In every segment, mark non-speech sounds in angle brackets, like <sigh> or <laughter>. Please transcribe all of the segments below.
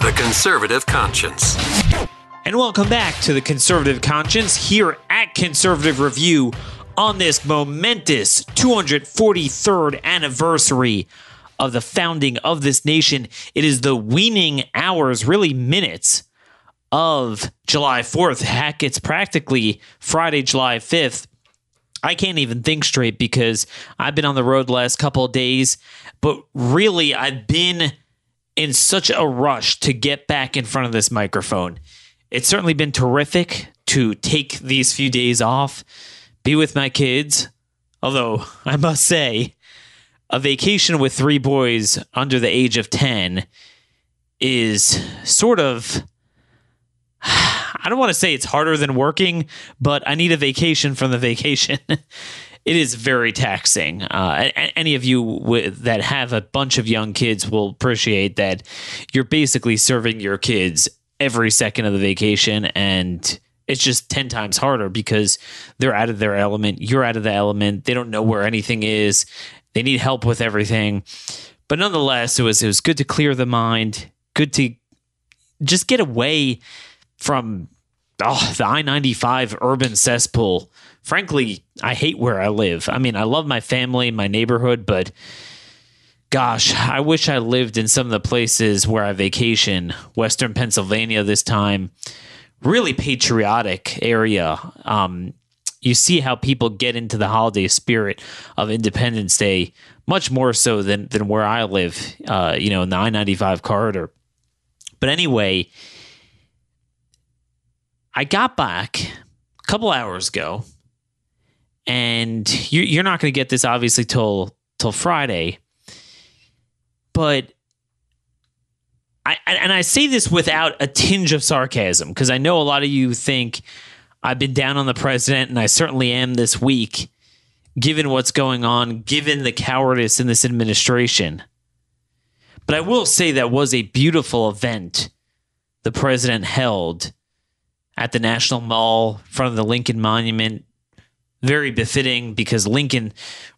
The Conservative Conscience. And welcome back to the Conservative Conscience here at Conservative Review on this momentous 243rd anniversary of the founding of this nation. It is the weaning hours, really minutes, of July 4th. Heck, it's practically Friday, July 5th. I can't even think straight because I've been on the road the last couple of days, but really, I've been in such a rush to get back in front of this microphone. It's certainly been terrific to take these few days off, be with my kids. Although, <laughs> I must say, a vacation with three boys under the age of 10 is sort of. <sighs> I don't want to say it's harder than working, but I need a vacation from the vacation. <laughs> it is very taxing. Uh, any of you w- that have a bunch of young kids will appreciate that you're basically serving your kids every second of the vacation and it's just 10 times harder because they're out of their element you're out of the element they don't know where anything is they need help with everything but nonetheless it was it was good to clear the mind good to just get away from oh, the I-95 urban cesspool frankly i hate where i live i mean i love my family and my neighborhood but gosh, I wish I lived in some of the places where I vacation, Western Pennsylvania this time. Really patriotic area. Um, you see how people get into the holiday spirit of Independence Day much more so than than where I live. Uh, you know, in the I ninety five corridor. But anyway, I got back a couple hours ago, and you, you're not going to get this obviously till till Friday but I and I say this without a tinge of sarcasm because I know a lot of you think I've been down on the president, and I certainly am this week, given what's going on, given the cowardice in this administration. But I will say that was a beautiful event the president held at the National Mall, in front of the Lincoln Monument, very befitting because Lincoln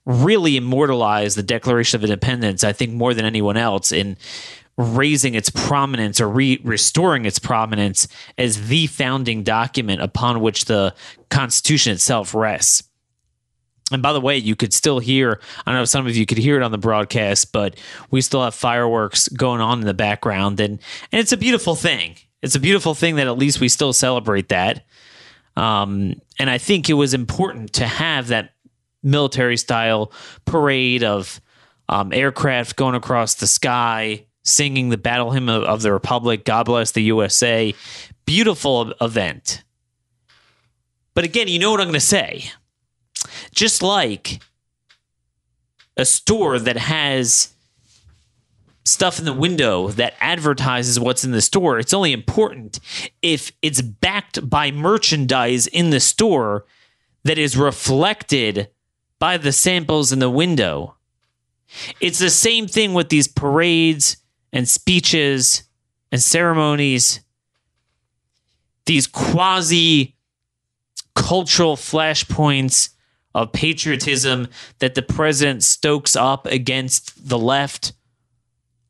really immortalized the Declaration of Independence, I think, more than anyone else in raising its prominence or re- restoring its prominence as the founding document upon which the Constitution itself rests. And by the way, you could still hear, I know some of you could hear it on the broadcast, but we still have fireworks going on in the background. And, and it's a beautiful thing. It's a beautiful thing that at least we still celebrate that. Um, and I think it was important to have that military style parade of um, aircraft going across the sky, singing the battle hymn of, of the Republic, God bless the USA. Beautiful event. But again, you know what I'm going to say. Just like a store that has stuff in the window that advertises what's in the store. It's only important if it's backed by merchandise in the store that is reflected by the samples in the window. It's the same thing with these parades and speeches and ceremonies, these quasi cultural flashpoints of patriotism that the president stokes up against the left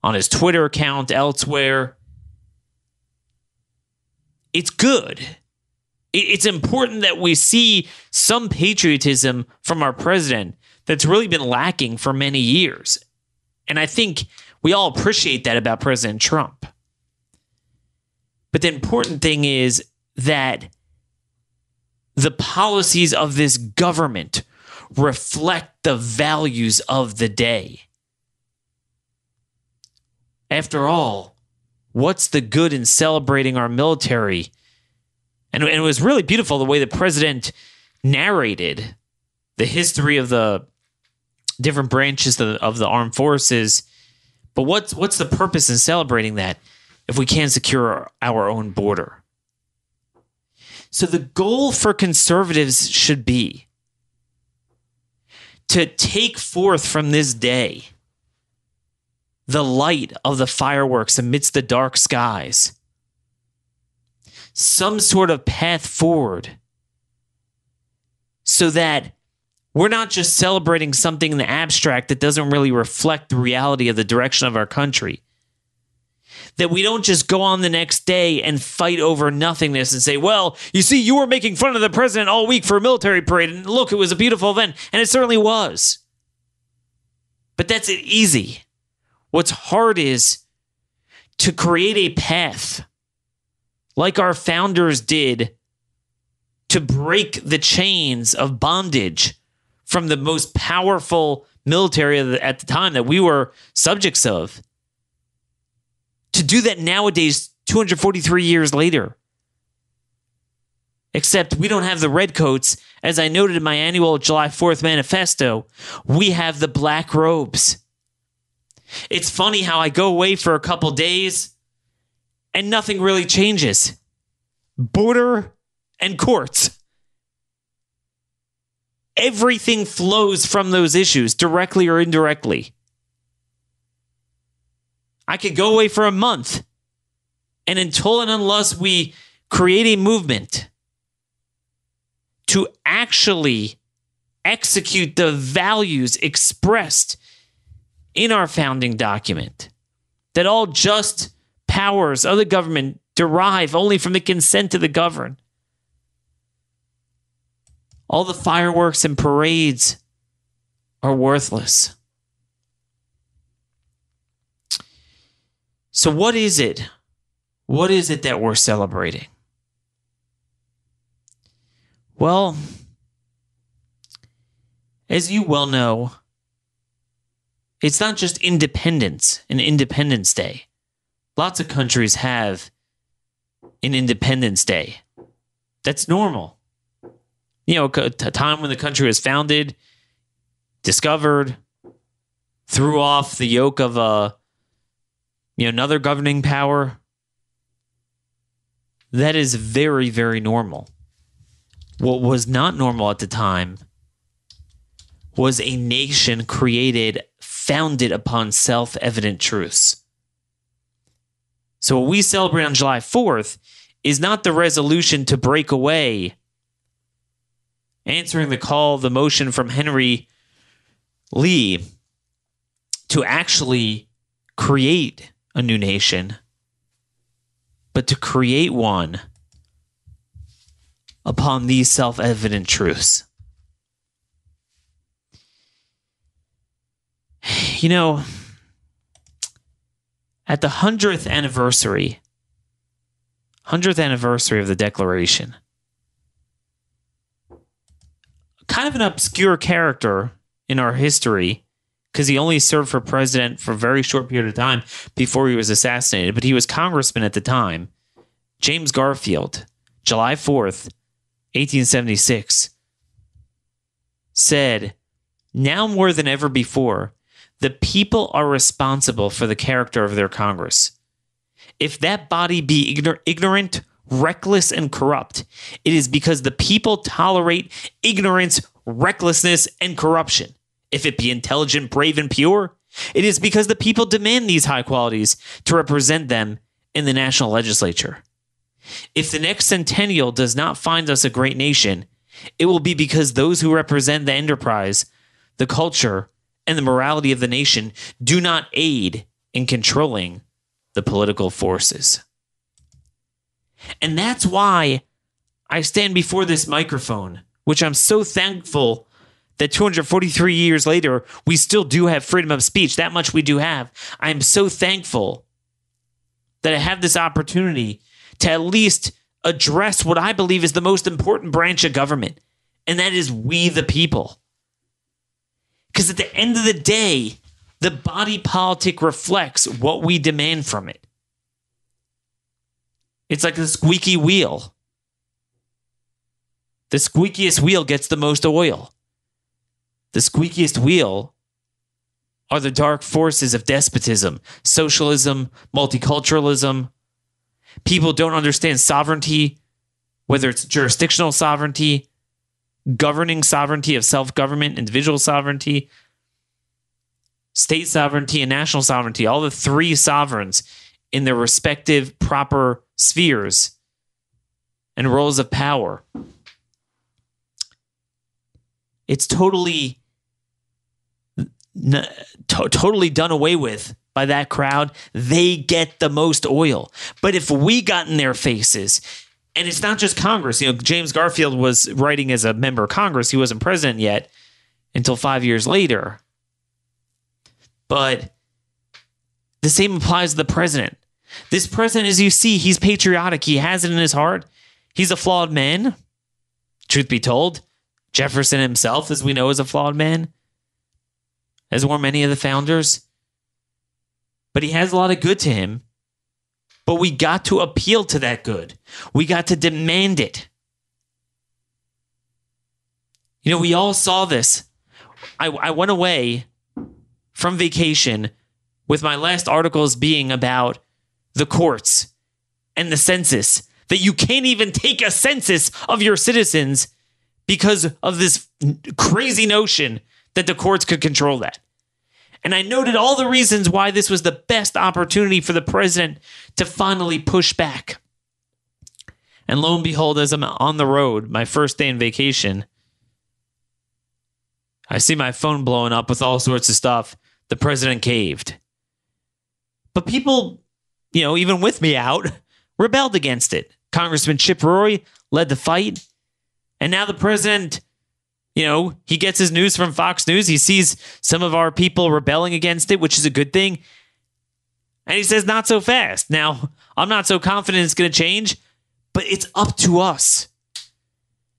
on his Twitter account, elsewhere. It's good. It's important that we see some patriotism from our president that's really been lacking for many years. And I think we all appreciate that about President Trump. But the important thing is that the policies of this government reflect the values of the day. After all, what's the good in celebrating our military? And, and it was really beautiful the way the president narrated the history of the different branches of the, of the armed forces. But what's what's the purpose in celebrating that? if we can't secure our own border. So the goal for conservatives should be to take forth from this day the light of the fireworks amidst the dark skies, some sort of path forward so that we're not just celebrating something in the abstract that doesn't really reflect the reality of the direction of our country. That we don't just go on the next day and fight over nothingness and say, well, you see, you were making fun of the president all week for a military parade, and look, it was a beautiful event. And it certainly was. But that's it easy. What's hard is to create a path like our founders did to break the chains of bondage from the most powerful military at the time that we were subjects of. To do that nowadays, 243 years later. Except we don't have the redcoats. As I noted in my annual July 4th manifesto, we have the black robes. It's funny how I go away for a couple days and nothing really changes. Border and courts everything flows from those issues, directly or indirectly. I could go away for a month. And until and unless we create a movement to actually execute the values expressed in our founding document, that all just powers of the government derive only from the consent of the governed, all the fireworks and parades are worthless. So, what is it? What is it that we're celebrating? Well, as you well know, it's not just independence and Independence Day. Lots of countries have an Independence Day. That's normal you know, a time when the country was founded, discovered, threw off the yoke of a uh, you know another governing power. That is very, very normal. What was not normal at the time was a nation created, founded upon self evident truths. So, what we celebrate on July 4th is not the resolution to break away answering the call, the motion from Henry Lee to actually create a new nation, but to create one upon these self evident truths. You know, at the 100th anniversary, 100th anniversary of the Declaration, kind of an obscure character in our history because he only served for president for a very short period of time before he was assassinated, but he was congressman at the time. James Garfield, July 4th, 1876, said, Now more than ever before, the people are responsible for the character of their Congress. If that body be ignor- ignorant reckless, and corrupt. It is because the people tolerate ignorance, recklessness, and corruption. If it be intelligent, brave, and pure, it is because the people demand these high qualities to represent them in the national legislature. If the next centennial does not find us a great nation, it will be because those who represent the enterprise, the culture, and the morality of the nation do not aid in controlling the political forces. And that's why I stand before this microphone, which I'm so thankful that 243 years later, we still do have freedom of speech. That much we do have. I am so thankful that I have this opportunity to at least address what I believe is the most important branch of government, and that is we the people. Because at the end of the day, the body politic reflects what we demand from it. It's like a squeaky wheel. The squeakiest wheel gets the most oil. The squeakiest wheel are the dark forces of despotism, socialism, multiculturalism, People don't understand sovereignty, whether it's jurisdictional sovereignty, governing sovereignty of self government, individual sovereignty, state sovereignty, and national sovereignty, all the three sovereigns in their respective proper spheres and roles of power. It's totally to- totally done away with by that crowd. They get the most oil. But if we got in their faces, and it's not just Congress, you know, James Garfield was writing as a member of Congress. He wasn't president yet until five years later. But the same applies to the president. This president, as you see, he's patriotic. He has it in his heart. He's a flawed man, truth be told. Jefferson himself, as we know, is a flawed man, as were many of the founders. But he has a lot of good to him. But we got to appeal to that good, we got to demand it. You know, we all saw this. I, I went away from vacation with my last articles being about the courts and the census, that you can't even take a census of your citizens because of this crazy notion that the courts could control that. And I noted all the reasons why this was the best opportunity for the president to finally push back. And lo and behold, as I'm on the road, my first day in vacation, I see my phone blowing up with all sorts of stuff. The president caved. But people, you know, even with me out, <laughs> rebelled against it. Congressman Chip Roy led the fight. And now the president, you know, he gets his news from Fox News. He sees some of our people rebelling against it, which is a good thing. And he says, not so fast. Now, I'm not so confident it's going to change, but it's up to us.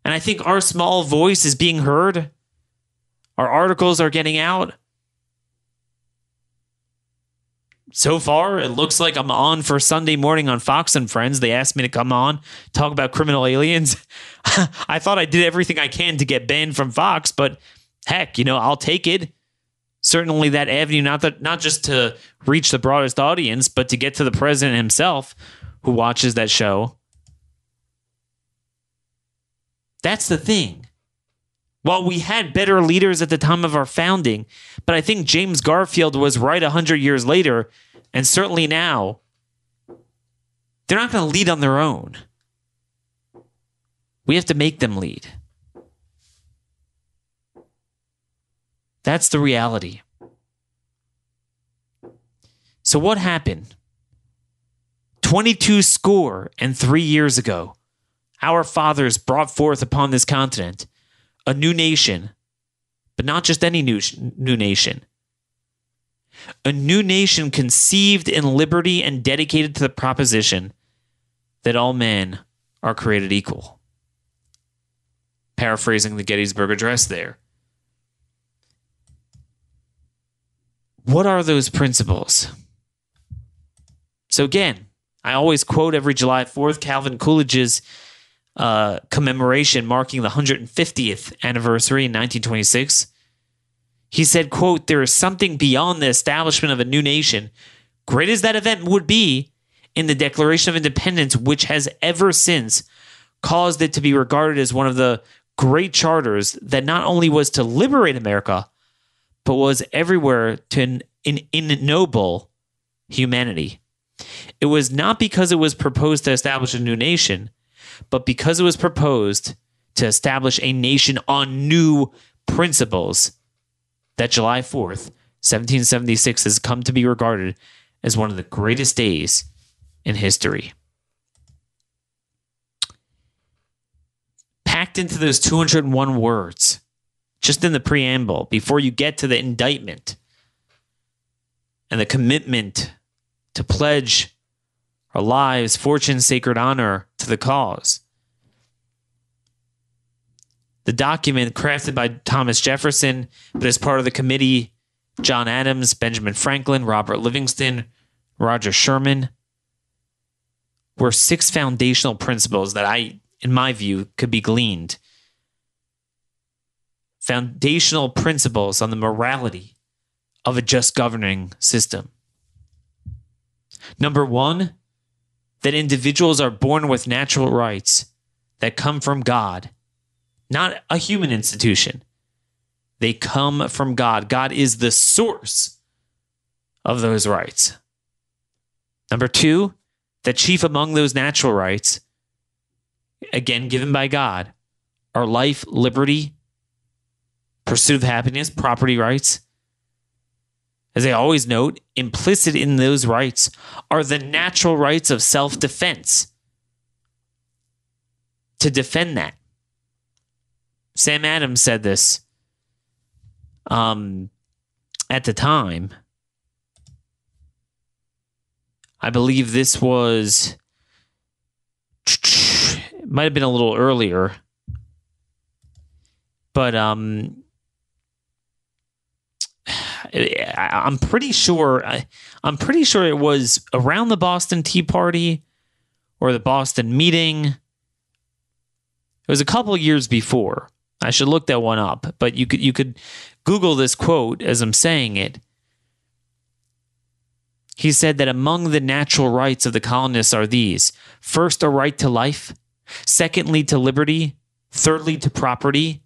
And I think our small voice is being heard. Our articles are getting out. So far, it looks like I'm on for Sunday morning on Fox and Friends. They asked me to come on, talk about criminal aliens. <laughs> I thought I did everything I can to get banned from Fox, but heck, you know, I'll take it. Certainly that avenue, not that not just to reach the broadest audience, but to get to the president himself who watches that show. That's the thing. While we had better leaders at the time of our founding, but I think James Garfield was right 100 years later, and certainly now, they're not going to lead on their own. We have to make them lead. That's the reality. So, what happened? 22 score and three years ago, our fathers brought forth upon this continent a new nation, but not just any new, new nation. A new nation conceived in liberty and dedicated to the proposition that all men are created equal. Paraphrasing the Gettysburg Address there. What are those principles? So, again, I always quote every July 4th Calvin Coolidge's uh, commemoration marking the 150th anniversary in 1926. He said, quote, there is something beyond the establishment of a new nation, great as that event would be, in the Declaration of Independence, which has ever since caused it to be regarded as one of the great charters that not only was to liberate America, but was everywhere to ennoble humanity. It was not because it was proposed to establish a new nation, but because it was proposed to establish a nation on new principles, that July 4th, 1776 has come to be regarded as one of the greatest days in history. Packed into those 201 words, just in the preamble, before you get to the indictment and the commitment to pledge our lives, fortune, sacred honor to the cause. The document crafted by Thomas Jefferson, but as part of the committee, John Adams, Benjamin Franklin, Robert Livingston, Roger Sherman, were six foundational principles that I, in my view, could be gleaned. Foundational principles on the morality of a just governing system. Number one, that individuals are born with natural rights that come from God, not a human institution. They come from God. God is the source of those rights. Number two, the chief among those natural rights, again given by God, are life, liberty, pursuit of happiness, property rights. As I always note, implicit in those rights are the natural rights of self defense. To defend that. Sam Adams said this um, at the time. I believe this was might have been a little earlier, but um, I'm pretty sure I'm pretty sure it was around the Boston Tea Party or the Boston meeting. It was a couple years before. I should look that one up, but you could you could Google this quote as I'm saying it. He said that among the natural rights of the colonists are these first, a right to life, secondly, to liberty, thirdly, to property,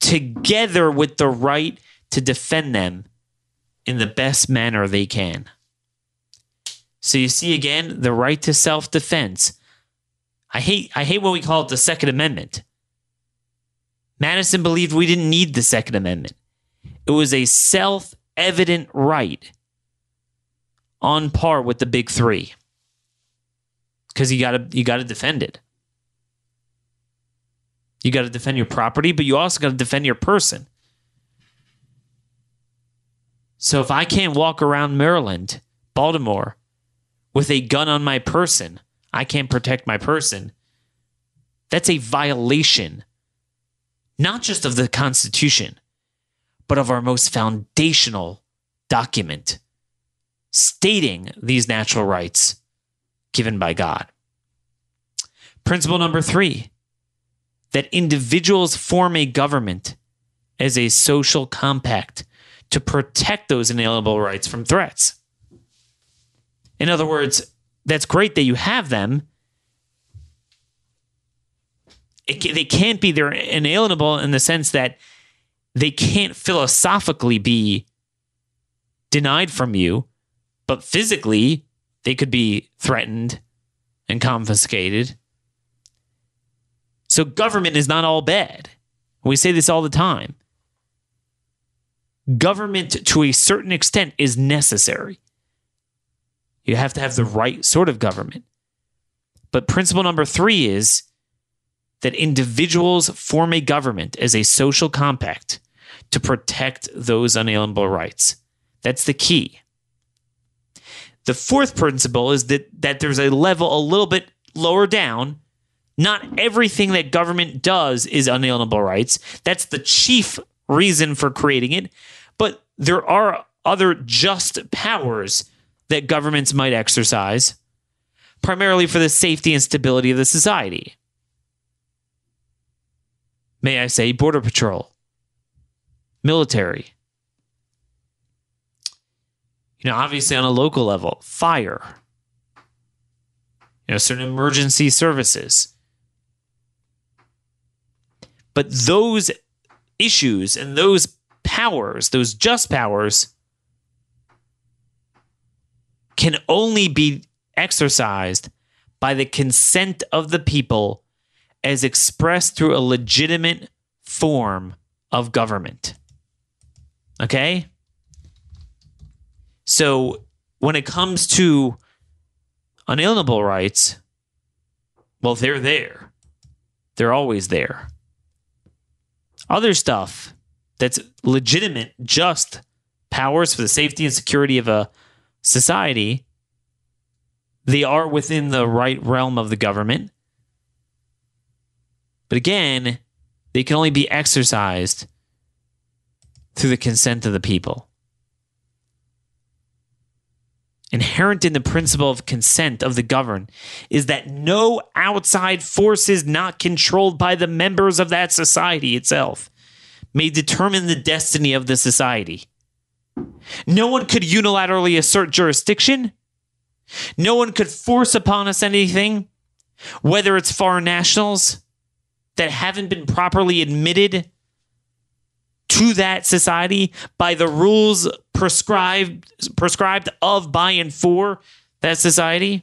together with the right to defend them in the best manner they can. So you see again the right to self-defense. I hate I hate when we call it the Second Amendment. Madison believed we didn't need the Second Amendment. It was a self-evident right on par with the big 3. Cuz you got to you got to defend it. You got to defend your property, but you also got to defend your person. So if I can't walk around Maryland, Baltimore, with a gun on my person, I can't protect my person. That's a violation, not just of the Constitution, but of our most foundational document stating these natural rights given by God. Principle number three that individuals form a government as a social compact to protect those inalienable rights from threats. In other words, that's great that you have them. It, they can't be they're inalienable in the sense that they can't philosophically be denied from you, but physically they could be threatened and confiscated. So government is not all bad. We say this all the time government to a certain extent is necessary. You have to have the right sort of government. But principle number three is that individuals form a government as a social compact to protect those unalienable rights. That's the key. The fourth principle is that, that there's a level a little bit lower down. Not everything that government does is unalienable rights. That's the chief reason for creating it. There are other just powers that governments might exercise, primarily for the safety and stability of the society. May I say, Border Patrol, military. You know, obviously on a local level, fire, you know, certain emergency services. But those issues and those powers, those just powers, can only be exercised by the consent of the people as expressed through a legitimate form of government. Okay? So when it comes to unalienable rights, well, they're there. They're always there. Other stuff that's legitimate, just powers for the safety and security of a society, they are within the right realm of the government. But again, they can only be exercised through the consent of the people. Inherent in the principle of consent of the governed is that no outside force is not controlled by the members of that society itself may determine the destiny of the society. No one could unilaterally assert jurisdiction. No one could force upon us anything, whether it's foreign nationals that haven't been properly admitted to that society by the rules prescribed prescribed of by and for that society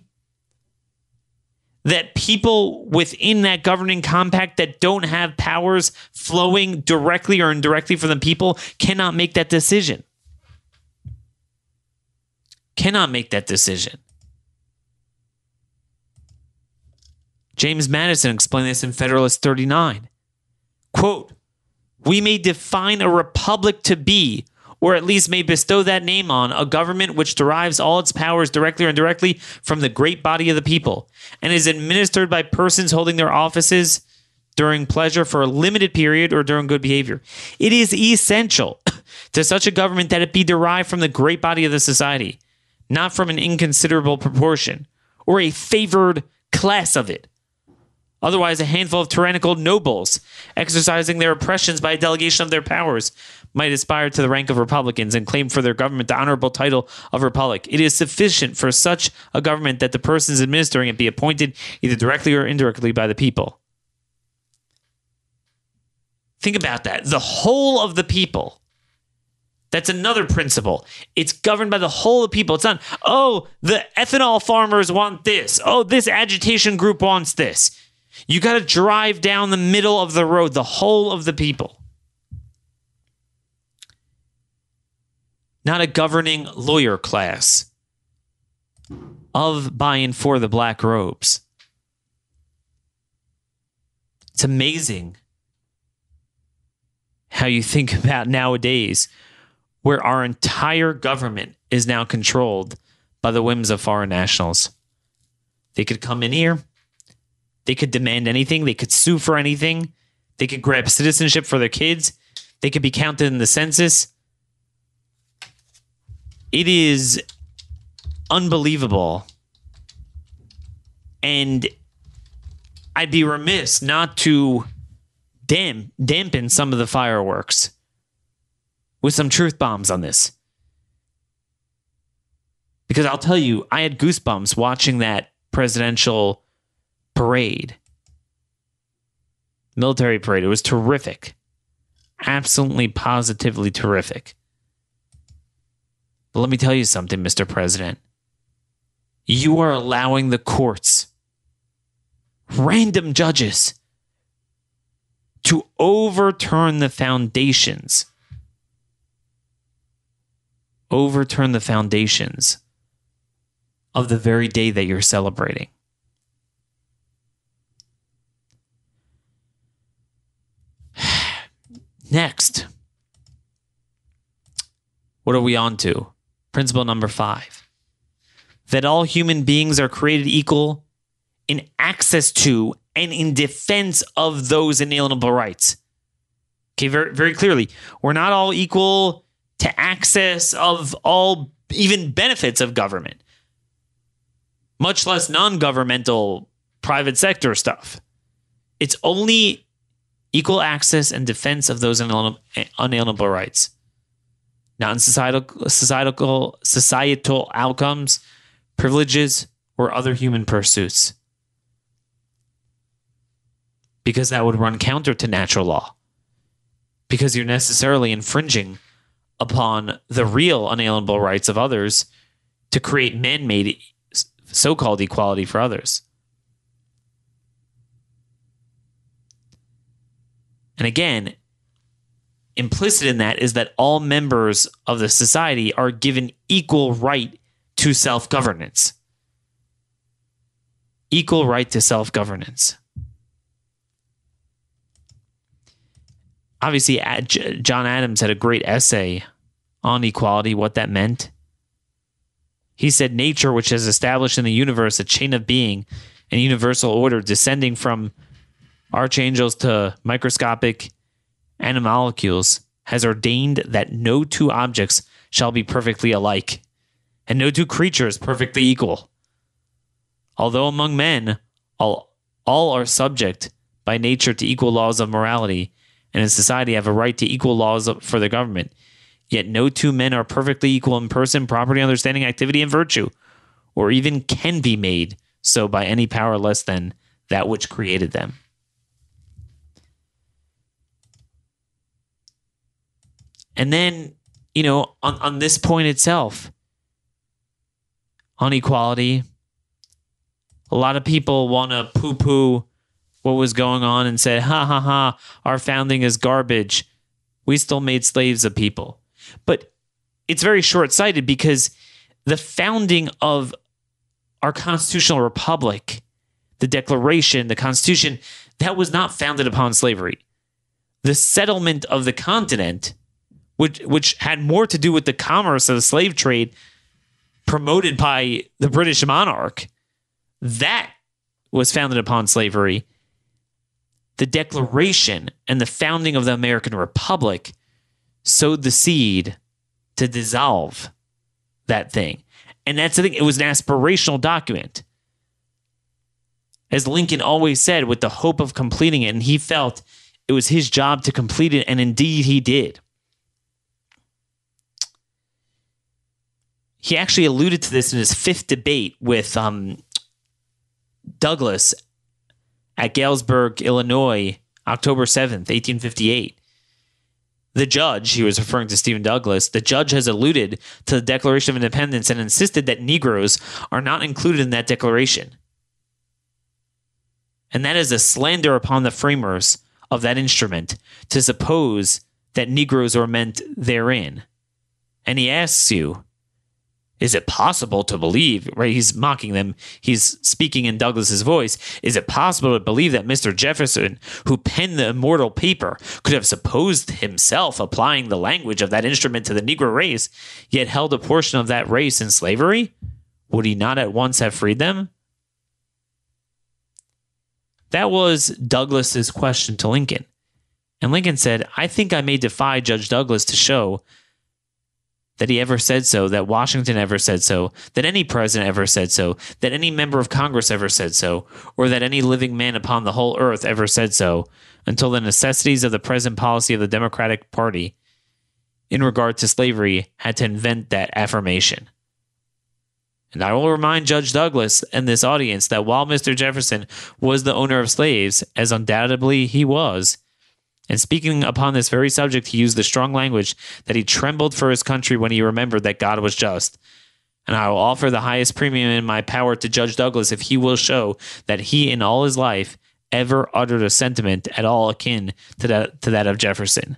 that people within that governing compact that don't have powers flowing directly or indirectly from the people cannot make that decision cannot make that decision James Madison explained this in Federalist 39. Quote, we may define a republic to be, or at least may bestow that name on, a government which derives all its powers directly or indirectly from the great body of the people, and is administered by persons holding their offices during pleasure for a limited period or during good behavior. It is essential <clears throat> to such a government that it be derived from the great body of the society, not from an inconsiderable proportion, or a favored class of it Otherwise, a handful of tyrannical nobles, exercising their oppressions by a delegation of their powers, might aspire to the rank of republicans and claim for their government the honorable title of republic. It is sufficient for such a government that the persons administering it be appointed either directly or indirectly by the people. Think about that. The whole of the people. That's another principle. It's governed by the whole of the people. It's not, oh, the ethanol farmers want this. Oh, this agitation group wants this. You got to drive down the middle of the road, the whole of the people. Not a governing lawyer class of by and for the black robes. It's amazing how you think <laughs> about nowadays where our entire government is now controlled by the whims of foreign nationals. They could come in here, they could demand anything. They could sue for anything. They could grab citizenship for their kids. They could be counted in the census. It is unbelievable. And I'd be remiss not to damn, dampen some of the fireworks with some truth bombs on this. Because I'll tell you, I had goosebumps watching that presidential parade, military parade. It was terrific. Absolutely, positively terrific. But let me tell you something, Mr. President. You are allowing the courts, random judges, to overturn the foundations. Overturn the foundations of the very day that you're celebrating. <sighs> Next, what are we on to? Principle number five that all human beings are created equal in access to and in defense of those inalienable rights. Okay, very, very clearly, we're not all equal to access of all even benefits of government, much less non governmental private sector stuff. It's only equal access and defense of those unalienable eh, rights. Not in societal, societal, societal outcomes, privileges, or other human pursuits. Because that would run counter to natural law. Because you're necessarily infringing upon the real unalienable rights of others to create man made so called equality for others. And again, implicit in that is that all members of the society are given equal right to self governance. Equal right to self governance. Obviously, uh, John Adams had a great essay on equality, what that meant. He said, Nature, which has established in the universe a chain of being and universal order descending from archangels to microscopic animalcules, has ordained that no two objects shall be perfectly alike, and no two creatures perfectly equal. Although among men all, all are subject by nature to equal laws of morality, and in society have a right to equal laws for the government, yet no two men are perfectly equal in person, property, understanding, activity, and virtue, or even can be made so by any power less than that which created them. And then, you know, on, on this point itself, on equality, a lot of people want to poo poo what was going on and say, ha ha ha, our founding is garbage. We still made slaves of people. But it's very short sighted because the founding of our constitutional republic, the Declaration, the Constitution, that was not founded upon slavery. The settlement of the continent, which, which had more to do with the commerce of the slave trade promoted by the British monarch, that was founded upon slavery. The Declaration and the founding of the American Republic sowed the seed to dissolve that thing. And that's the thing, it was an aspirational document. As Lincoln always said, with the hope of completing it, and he felt it was his job to complete it, and indeed he did. He actually alluded to this in his fifth debate with um, Douglas at Galesburg, Illinois, October 7th, 1858. The judge, he was referring to Stephen Douglas, the judge has alluded to the Declaration of Independence and insisted that Negroes are not included in that declaration. And that is a slander upon the framers of that instrument to suppose that Negroes are meant therein. And he asks you, is it possible to believe, right? He's mocking them. He's speaking in Douglas's voice. Is it possible to believe that Mr. Jefferson, who penned the immortal paper, could have supposed himself applying the language of that instrument to the Negro race, yet held a portion of that race in slavery? Would he not at once have freed them? That was Douglas's question to Lincoln. And Lincoln said, I think I may defy Judge Douglas to show that he ever said so, that Washington ever said so, that any president ever said so, that any member of Congress ever said so, or that any living man upon the whole earth ever said so, until the necessities of the present policy of the Democratic Party in regard to slavery had to invent that affirmation. And I will remind Judge Douglas and this audience that while Mr. Jefferson was the owner of slaves, as undoubtedly he was, and speaking upon this very subject, he used the strong language that he trembled for his country when he remembered that God was just. And I will offer the highest premium in my power to Judge Douglas if he will show that he, in all his life, ever uttered a sentiment at all akin to that, to that of Jefferson.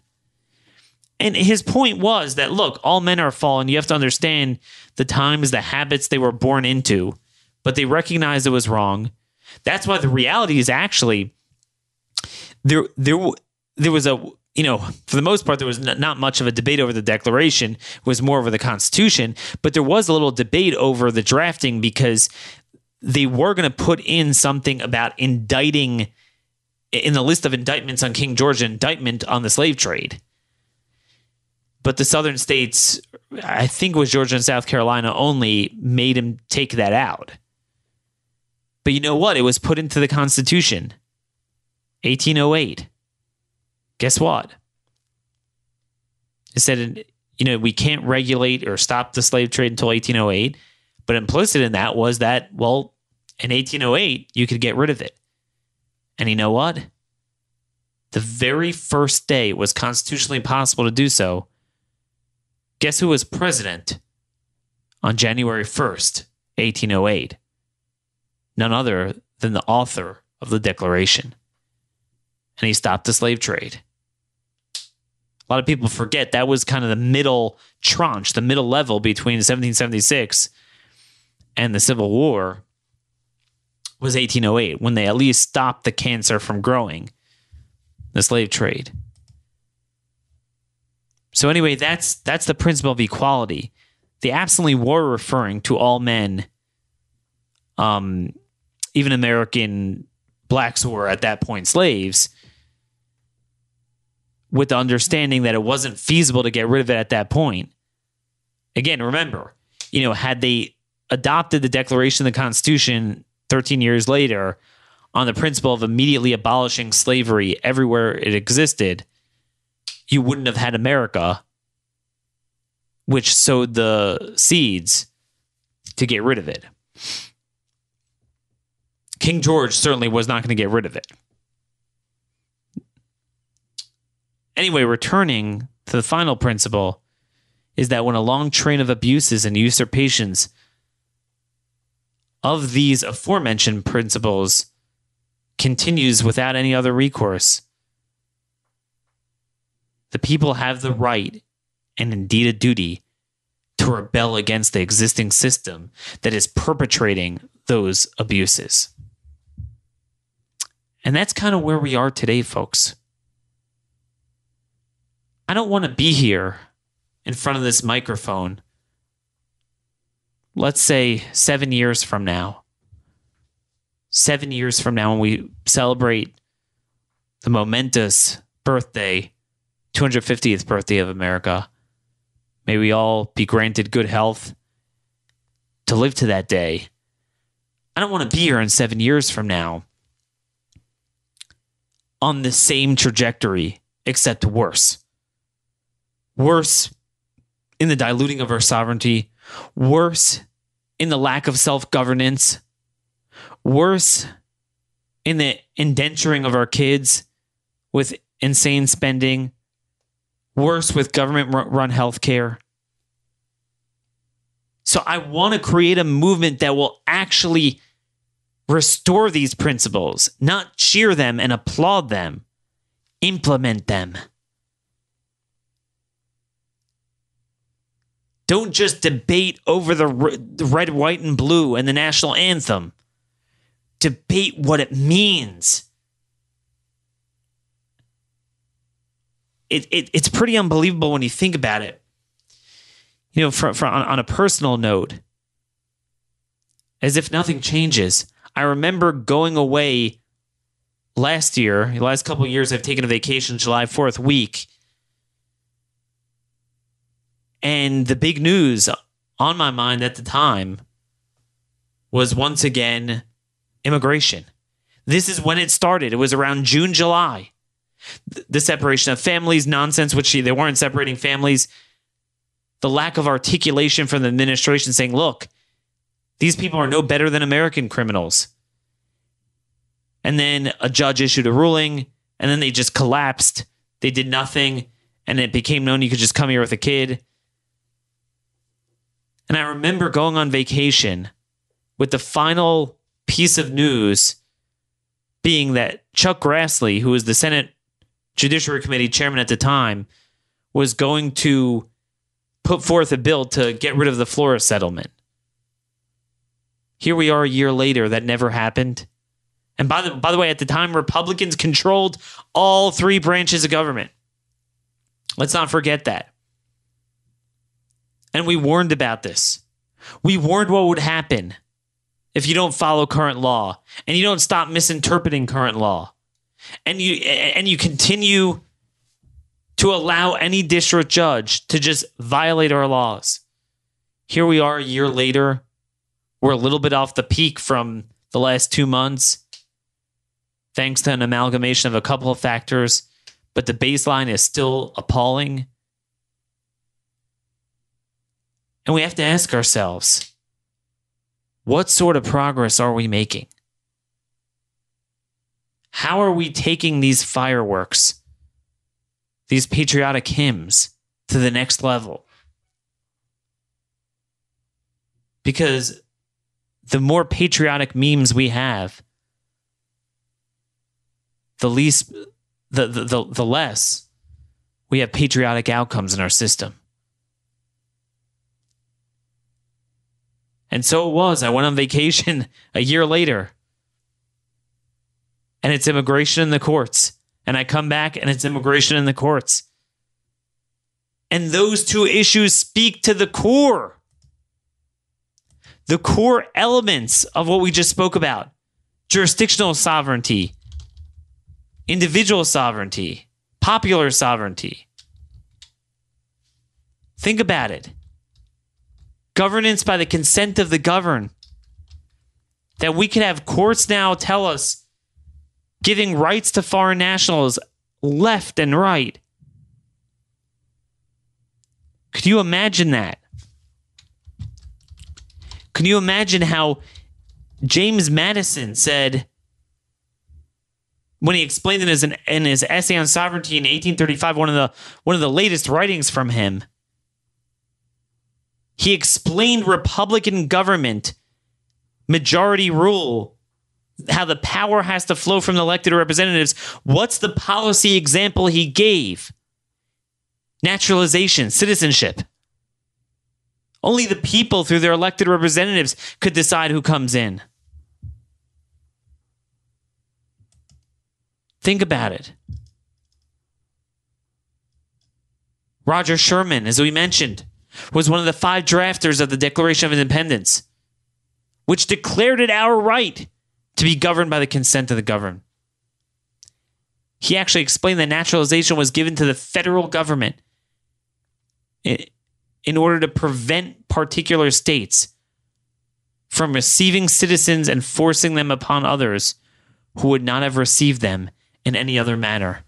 And his point was that, look, all men are fallen. You have to understand the times, the habits they were born into, but they recognized it was wrong. That's why the reality is actually there. There, there was a you know, for the most part, there was not much of a debate over the Declaration. It was more over the Constitution. But there was a little debate over the drafting because they were going to put in something about indicting in the list of indictments on King George, indictment on the slave trade. But the southern states, I think it was Georgia and South Carolina only, made him take that out. But you know what? It was put into the Constitution, 1808 guess what? It said, you know, we can't regulate or stop the slave trade until 1808. But implicit in that was that, well, in 1808, you could get rid of it. And you know what? The very first day it was constitutionally possible to do so. Guess who was president on January 1st, 1808? None other than the author of the Declaration and he stopped the slave trade. A lot of people forget that was kind of the middle tranche, the middle level between 1776 and the Civil War was 1808 when they at least stopped the cancer from growing, the slave trade. So anyway, that's that's the principle of equality. They absolutely were referring to all men, um, even American blacks who were at that point slaves, with the understanding that it wasn't feasible to get rid of it at that point. Again, remember, you know, had they adopted the Declaration of the Constitution 13 years later on the principle of immediately abolishing slavery everywhere it existed, you wouldn't have had America, which sowed the seeds to get rid of it. King George certainly was not going to get rid of it. Anyway, returning to the final principle is that when a long train of abuses and usurpations of these aforementioned principles continues without any other recourse, the people have the right and indeed a duty to rebel against the existing system that is perpetrating those abuses. And that's kind of where we are today, folks. I don't want to be here in front of this microphone, let's say seven years from now. Seven years from now, when we celebrate the momentous birthday, 250th birthday of America, may we all be granted good health to live to that day. I don't want to be here in seven years from now on the same trajectory, except worse. Worse in the diluting of our sovereignty, worse in the lack of self governance, worse in the indenturing of our kids with insane spending, worse with government run healthcare. So I want to create a movement that will actually restore these principles, not cheer them and applaud them, implement them. Don't just debate over the, red, white, and blue and the national anthem. Debate what it means. It, it, it's pretty unbelievable when you think about it. You know, for, for, on, on a personal note, as if nothing changes, I remember going away last year, the last couple years, I've taken a vacation July 4th week and the big news on my mind at the time was once again immigration. This is when it started. It was around June, July. The separation of families nonsense, which they weren't separating families. The lack of articulation from the administration saying, look, these people are no better than American criminals. And then a judge issued a ruling, and then they just collapsed. They did nothing, and it became known you could just come here with a kid. And I remember going on vacation with the final piece of news being that Chuck Grassley, who was the Senate Judiciary Committee chairman at the time, was going to put forth a bill to get rid of the Flores settlement. Here we are a year later, that never happened. And by the by the way, at the time, Republicans controlled all three branches of government. Let's not forget that. And we warned about this. We warned what would happen if you don't follow current law and you don't stop misinterpreting current law. And you and you continue to allow any district judge to just violate our laws. Here we are a year later. We're a little bit off the peak from the last 2 months thanks to an amalgamation of a couple of factors, but the baseline is still appalling. And we have to ask ourselves what sort of progress are we making? How are we taking these fireworks, these patriotic hymns, to the next level? Because the more patriotic memes we have, the least the, the, the, the less we have patriotic outcomes in our system. And so it was. I went on vacation <laughs> a year later. And it's immigration in the courts. And I come back and it's immigration in the courts. And those two issues speak to the core. The core elements of what we just spoke about jurisdictional sovereignty, individual sovereignty, popular sovereignty. Think about it governance by the consent of the governed. That we can have courts now tell us giving rights to foreign nationals left and right. Could you imagine that? Can you imagine how James Madison said when he explained it as an, in his essay on sovereignty in 1835, one of the one of the latest writings from him? He explained Republican government, majority rule, how the power has to flow from the elected representatives. What's the policy example he gave? Naturalization, citizenship. Only the people, through their elected representatives, could decide who comes in. Think about it. Roger Sherman, as we mentioned, was one of the five drafters of the Declaration of Independence, which declared it our right to be governed by the consent of the governed. He actually explained that naturalization was given to the federal government in order to prevent particular states from receiving citizens and forcing them upon others who would not have received them in any other manner.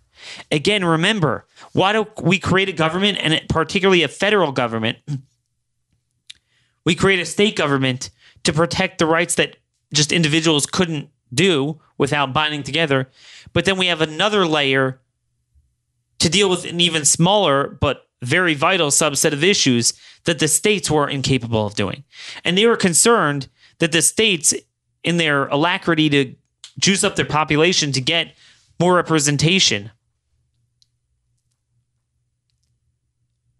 Again, remember, why do we create a government and particularly a federal government? We create a state government to protect the rights that just individuals couldn't do without binding together. But then we have another layer to deal with an even smaller but very vital subset of issues that the states were incapable of doing. And they were concerned that the states, in their alacrity to juice up their population to get more representation,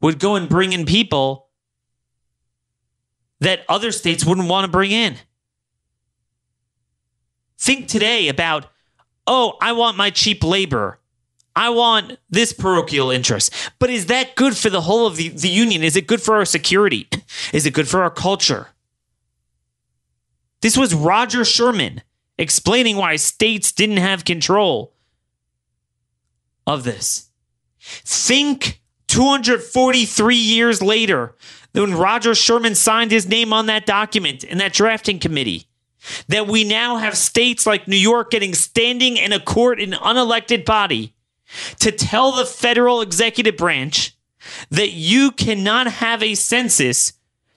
would go and bring in people that other states wouldn't want to bring in. Think today about, oh, I want my cheap labor. I want this parochial interest. But is that good for the whole of the, the union? Is it good for our security? Is it good for our culture? This was Roger Sherman explaining why states didn't have control of this. Think 243 years later, when Roger Sherman signed his name on that document in that drafting committee, that we now have states like New York getting standing in a court in unelected body to tell the federal executive branch that you cannot have a census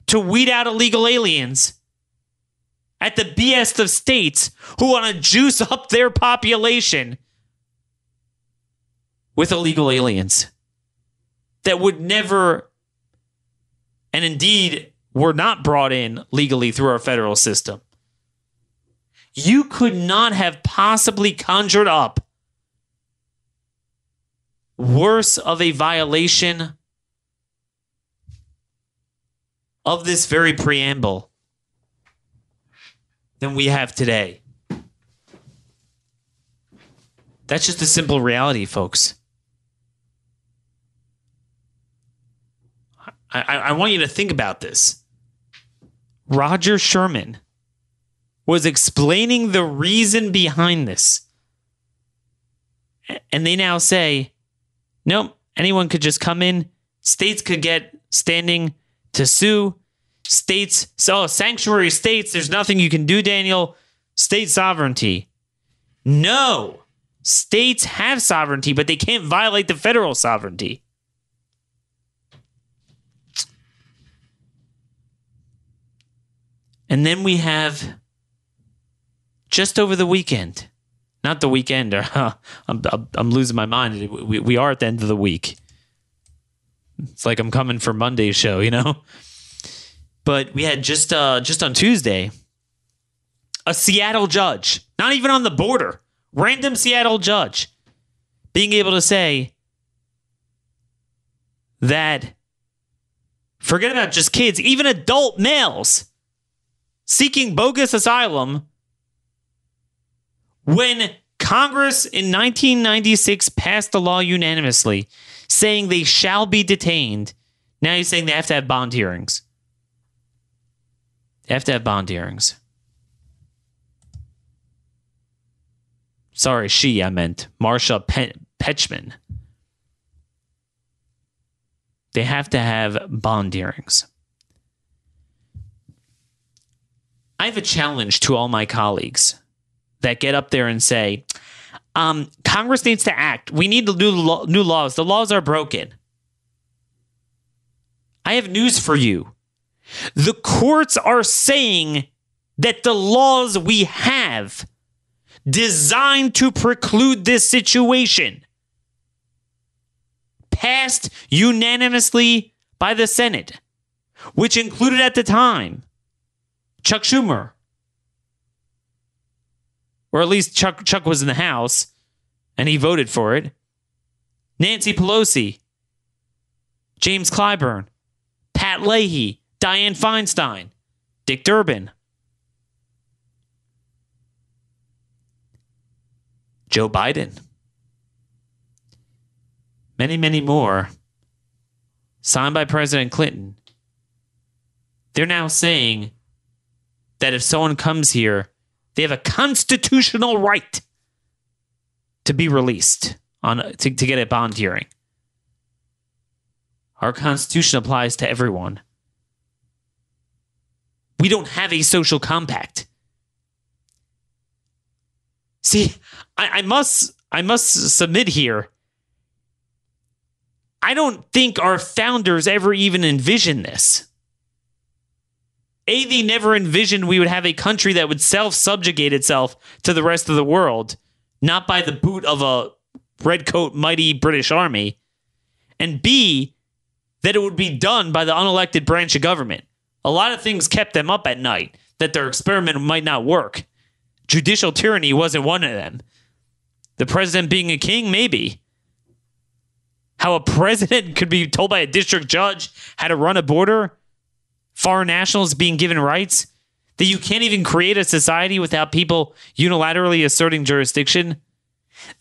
to weed out illegal aliens at the behest of states who want to juice up their population with illegal aliens that would never and indeed were not brought in legally through our federal system. You could not have possibly conjured up worse of a violation of this very preamble than we have today. That's just a simple reality, folks. I, I, want you to think about this. Roger Sherman was explaining the reason behind this. And they now say, nope, anyone could just come in. States could get standing to sue. States, so sanctuary states, there's nothing you can do, Daniel. State sovereignty. No, states have sovereignty, but they can't violate the federal sovereignty. And then we have just over the weekend, not the weekend, <laughs> or I'm, I'm losing my mind. We, we are at the end of the week. It's like I'm coming for Monday's show, you know? But we had just uh, just on Tuesday a Seattle judge, not even on the border, random Seattle judge, being able to say that forget about just kids, even adult males seeking bogus asylum when Congress in 1996 passed the law unanimously saying they shall be detained. Now you're saying they have to have bond hearings. They have to have bond hearings. Sorry, she, I meant Marsha Pe- Pechman. They have to have bond hearings. I have a challenge to all my colleagues that get up there and say, um, Congress needs to act. We need new, lo- new laws. The laws are broken. I have news for you. The courts are saying that the laws we have designed to preclude this situation passed unanimously by the Senate, which included at the time Chuck Schumer, or at least Chuck Chuck was in the House and he voted for it. Nancy Pelosi, James Clyburn, Pat Leahy, Dianne Feinstein, Dick Durbin, Joe Biden, many, many more, signed by President Clinton. They're now saying that if someone comes here, they have a constitutional right to be released on to, to get a bond hearing. Our Constitution applies to everyone. We don't have a social compact. See, I, I must I must submit here. I don't think our founders ever even envisioned this. A, they never envisioned we would have a country that would self subjugate itself to the rest of the world, not by the boot of a redcoat mighty British army. And B, that it would be done by the unelected branch of government. A lot of things kept them up at night that their experiment might not work. Judicial tyranny wasn't one of them. The president being a king, maybe. How a president <laughs> could be told by a district judge how to run a border, foreign nationals being given rights, that you can't even create a society without people unilaterally asserting jurisdiction.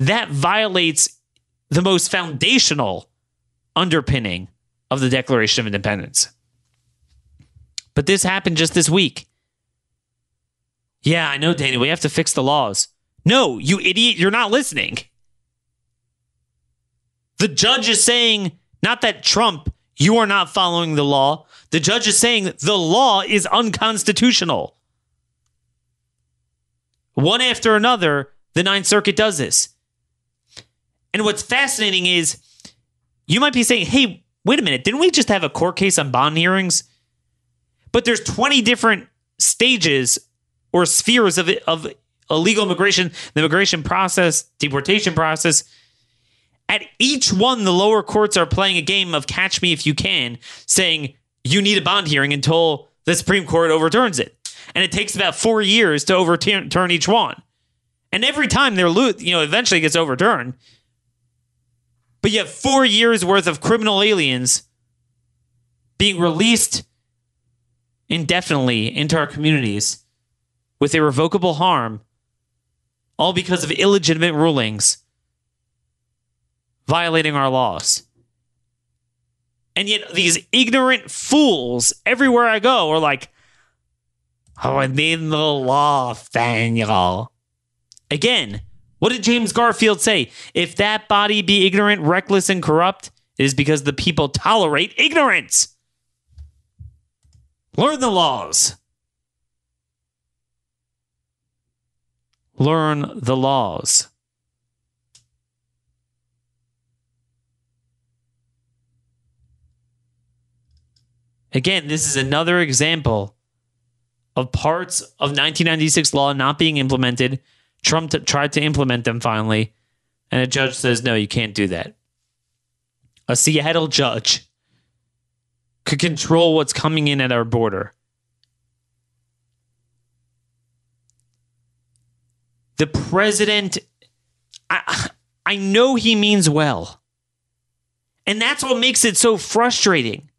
That violates the most foundational underpinning of the Declaration of Independence. But this happened just this week. Yeah, I know, Danny. We have to fix the laws. No, you idiot. You're not listening. The judge is saying, not that Trump, you are not following the law. The judge is saying the law is unconstitutional. One after another, the Ninth Circuit does this. And what's fascinating is you might be saying, hey, wait a minute, didn't we just have a court case on bond hearings? But there's 20 different stages or spheres of, of illegal immigration, the immigration process, deportation process. At each one, the lower courts are playing a game of catch me if you can, saying you need a bond hearing until the Supreme Court overturns it. And it takes about four years to overturn each one. And every time they're, lo- you know, eventually gets overturned. But you have four years worth of criminal aliens being released indefinitely into our communities with irrevocable harm, all because of illegitimate rulings violating our laws. And yet, these ignorant fools everywhere I go are like, oh, I need the law, Daniel. Again, what did James Garfield say? If that body be ignorant, reckless, and corrupt, it is because the people tolerate ignorance. Learn the laws. Learn the laws. Again, this is another example of parts of 1996 law not being implemented. Trump t- tried to implement them finally, and a judge says, no, you can't do that. A Seattle judge could control what's coming in at our border. The president, I, I know he means well. And that's what makes it so frustrating.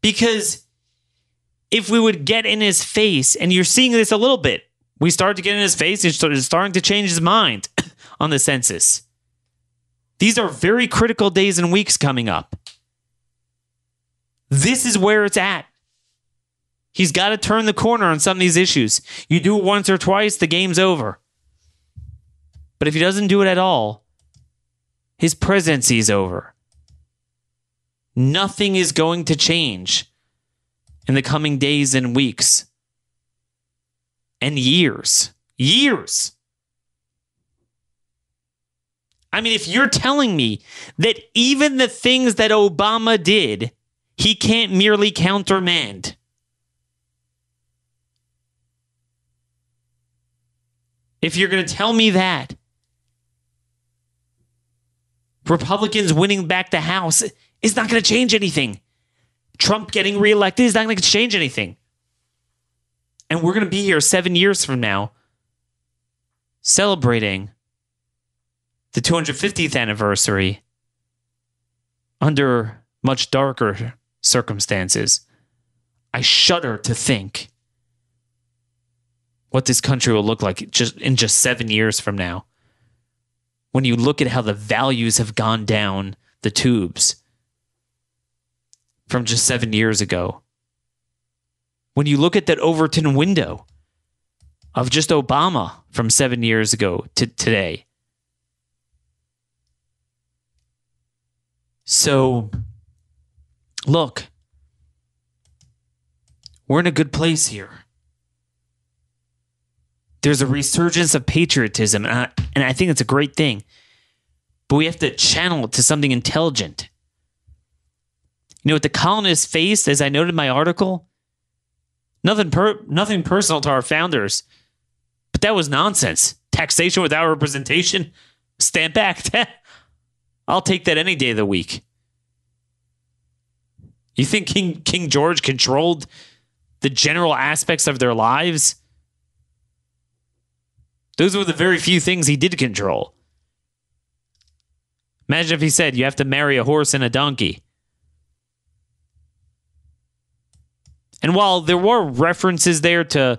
Because if we would get in his face, and you're seeing this a little bit, we start to get in his face and starting to change his mind <laughs> on the census. These are very critical days and weeks coming up. This is where it's at. He's got to turn the corner on some of these issues. You do it once or twice, the game's over. But if he doesn't do it at all, his presidency is over. Nothing is going to change in the coming days and weeks and years. Years. I mean, if you're telling me that even the things that Obama did, he can't merely countermand. If you're going to tell me that, Republicans winning back the House is not going to change anything. Trump getting reelected is not going to change anything. And we're going to be here seven years from now celebrating the 250th anniversary under much darker circumstances. I shudder to think what this country will look like just in just 7 years from now. When you look at how the values have gone down the tubes from just 7 years ago. When you look at that Overton window of just Obama from 7 years ago to today So, look, we're in a good place here. There's a resurgence of patriotism, and I, and I think it's a great thing. But we have to channel it to something intelligent. You know what the colonists faced, as I noted in my article? Nothing, per, nothing personal to our founders, but that was nonsense. Taxation without representation, stand back. <laughs> I'll take that any day of the week. You think King King George controlled the general aspects of their lives? Those were the very few things he did control. Imagine if he said you have to marry a horse and a donkey. And while there were references there to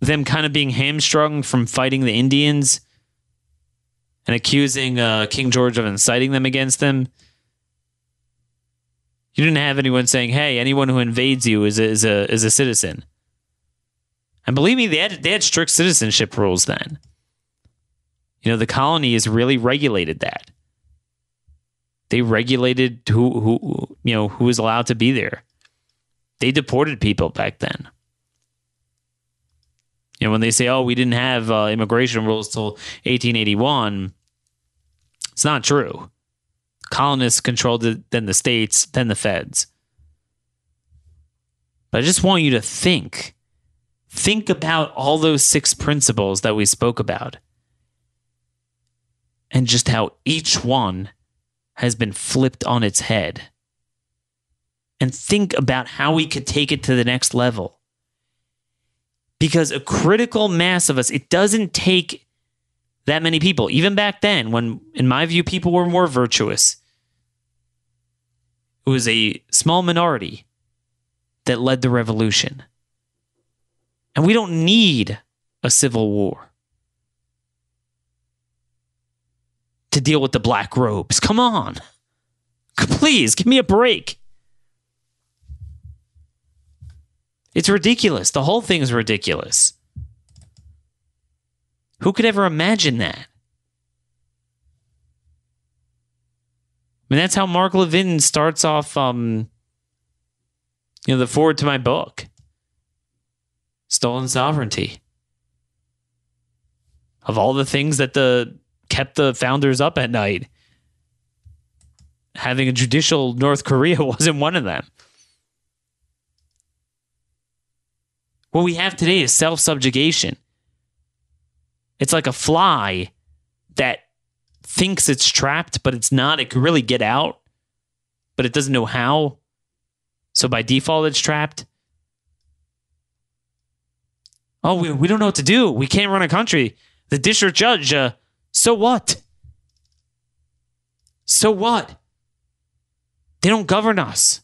them kind of being hamstrung from fighting the Indians, and accusing uh, King George of inciting them against them. You didn't have anyone saying, "Hey, anyone who invades you is a, is a is a citizen." And believe me, they had they had strict citizenship rules then. You know, the colonies really regulated that. They regulated who who you know who was allowed to be there. They deported people back then. You know, when they say, "Oh, we didn't have uh, immigration rules till 1881," it's not true. Colonists controlled it, then the states, then the feds. But I just want you to think. Think about all those six principles that we spoke about, and just how each one has been flipped on its head. And think about how we could take it to the next level because a critical mass of us, it doesn't take that many people. Even back then, when, in my view, people were more virtuous, it was a small minority that led the revolution. And we don't need a civil war to deal with the black robes. Come on. <laughs> Please give me a break. It's ridiculous. The whole thing is ridiculous. Who could ever imagine that? I mean, that's how Mark Levin starts off, um, you know, the foreword to my book, Stolen Sovereignty. Of all the things that the kept the founders up at night, having a judicial North Korea <laughs> wasn't one of them. What we have today is self subjugation. It's like a fly that thinks it's trapped, but it's not. It could really get out, but it doesn't know how. So by default, it's trapped. Oh, we, we don't know what to do. We can't run a country. The district judge, uh, so what? So what? They don't govern us.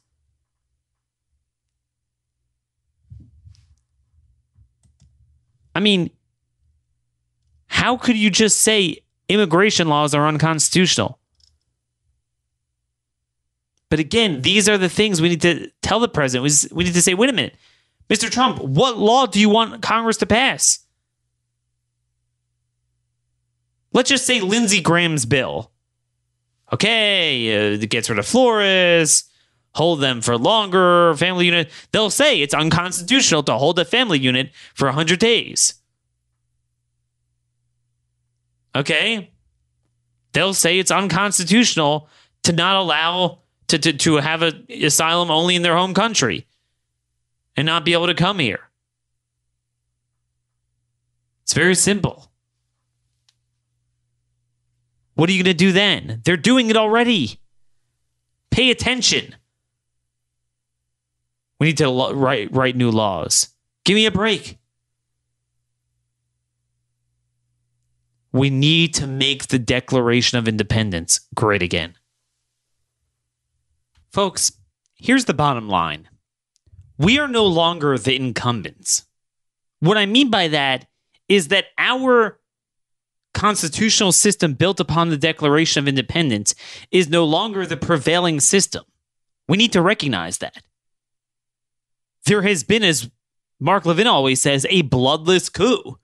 I mean, how could you just say immigration laws are unconstitutional? But again, these are the things we need to tell the president. We need to say, wait a minute, Mr. Trump, what law do you want Congress to pass? Let's just say Lindsey Graham's bill. Okay, uh, it gets rid of Flores, hold them for longer, family unit. They'll say it's unconstitutional to hold a family unit for 100 days. Okay? they'll say it's unconstitutional to not allow to, to, to have a asylum only in their home country and not be able to come here. It's very simple. What are you going to do then? They're doing it already. Pay attention. We need to lo- write write new laws. Give me a break. We need to make the Declaration of Independence great again. Folks, here's the bottom line we are no longer the incumbents. What I mean by that is that our constitutional system built upon the Declaration of Independence is no longer the prevailing system. We need to recognize that. There has been, as Mark Levin always says, a bloodless coup.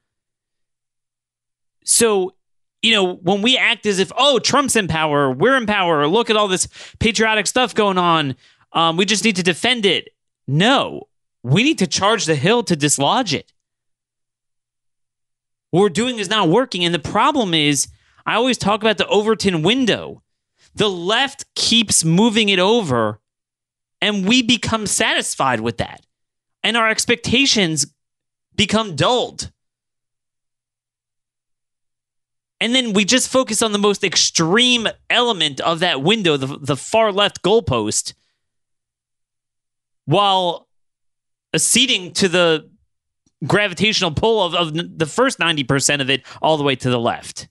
So, you know, when we act as if, oh, Trump's in power, we're in power, look at all this patriotic stuff going on, um, we just need to defend it. No, we need to charge the hill to dislodge it. What we're doing is not working. And the problem is, I always talk about the Overton window. The left keeps moving it over, and we become satisfied with that. And our expectations become dulled. And then we just focus on the most extreme element of that window, the, the far left goalpost, while acceding to the gravitational pull of, of the first 90% of it all the way to the left.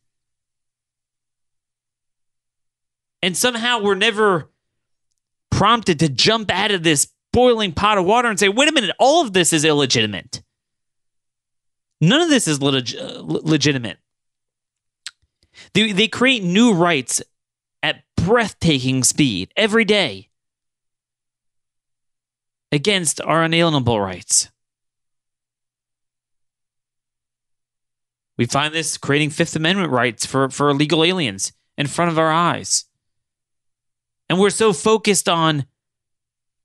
And somehow we're never prompted to jump out of this boiling pot of water and say, wait a minute, all of this is illegitimate. None of this is leg- legitimate. They, they create new rights at breathtaking speed every day against our unalienable rights. We find this creating Fifth Amendment rights for, for illegal aliens in front of our eyes. And we're so focused on,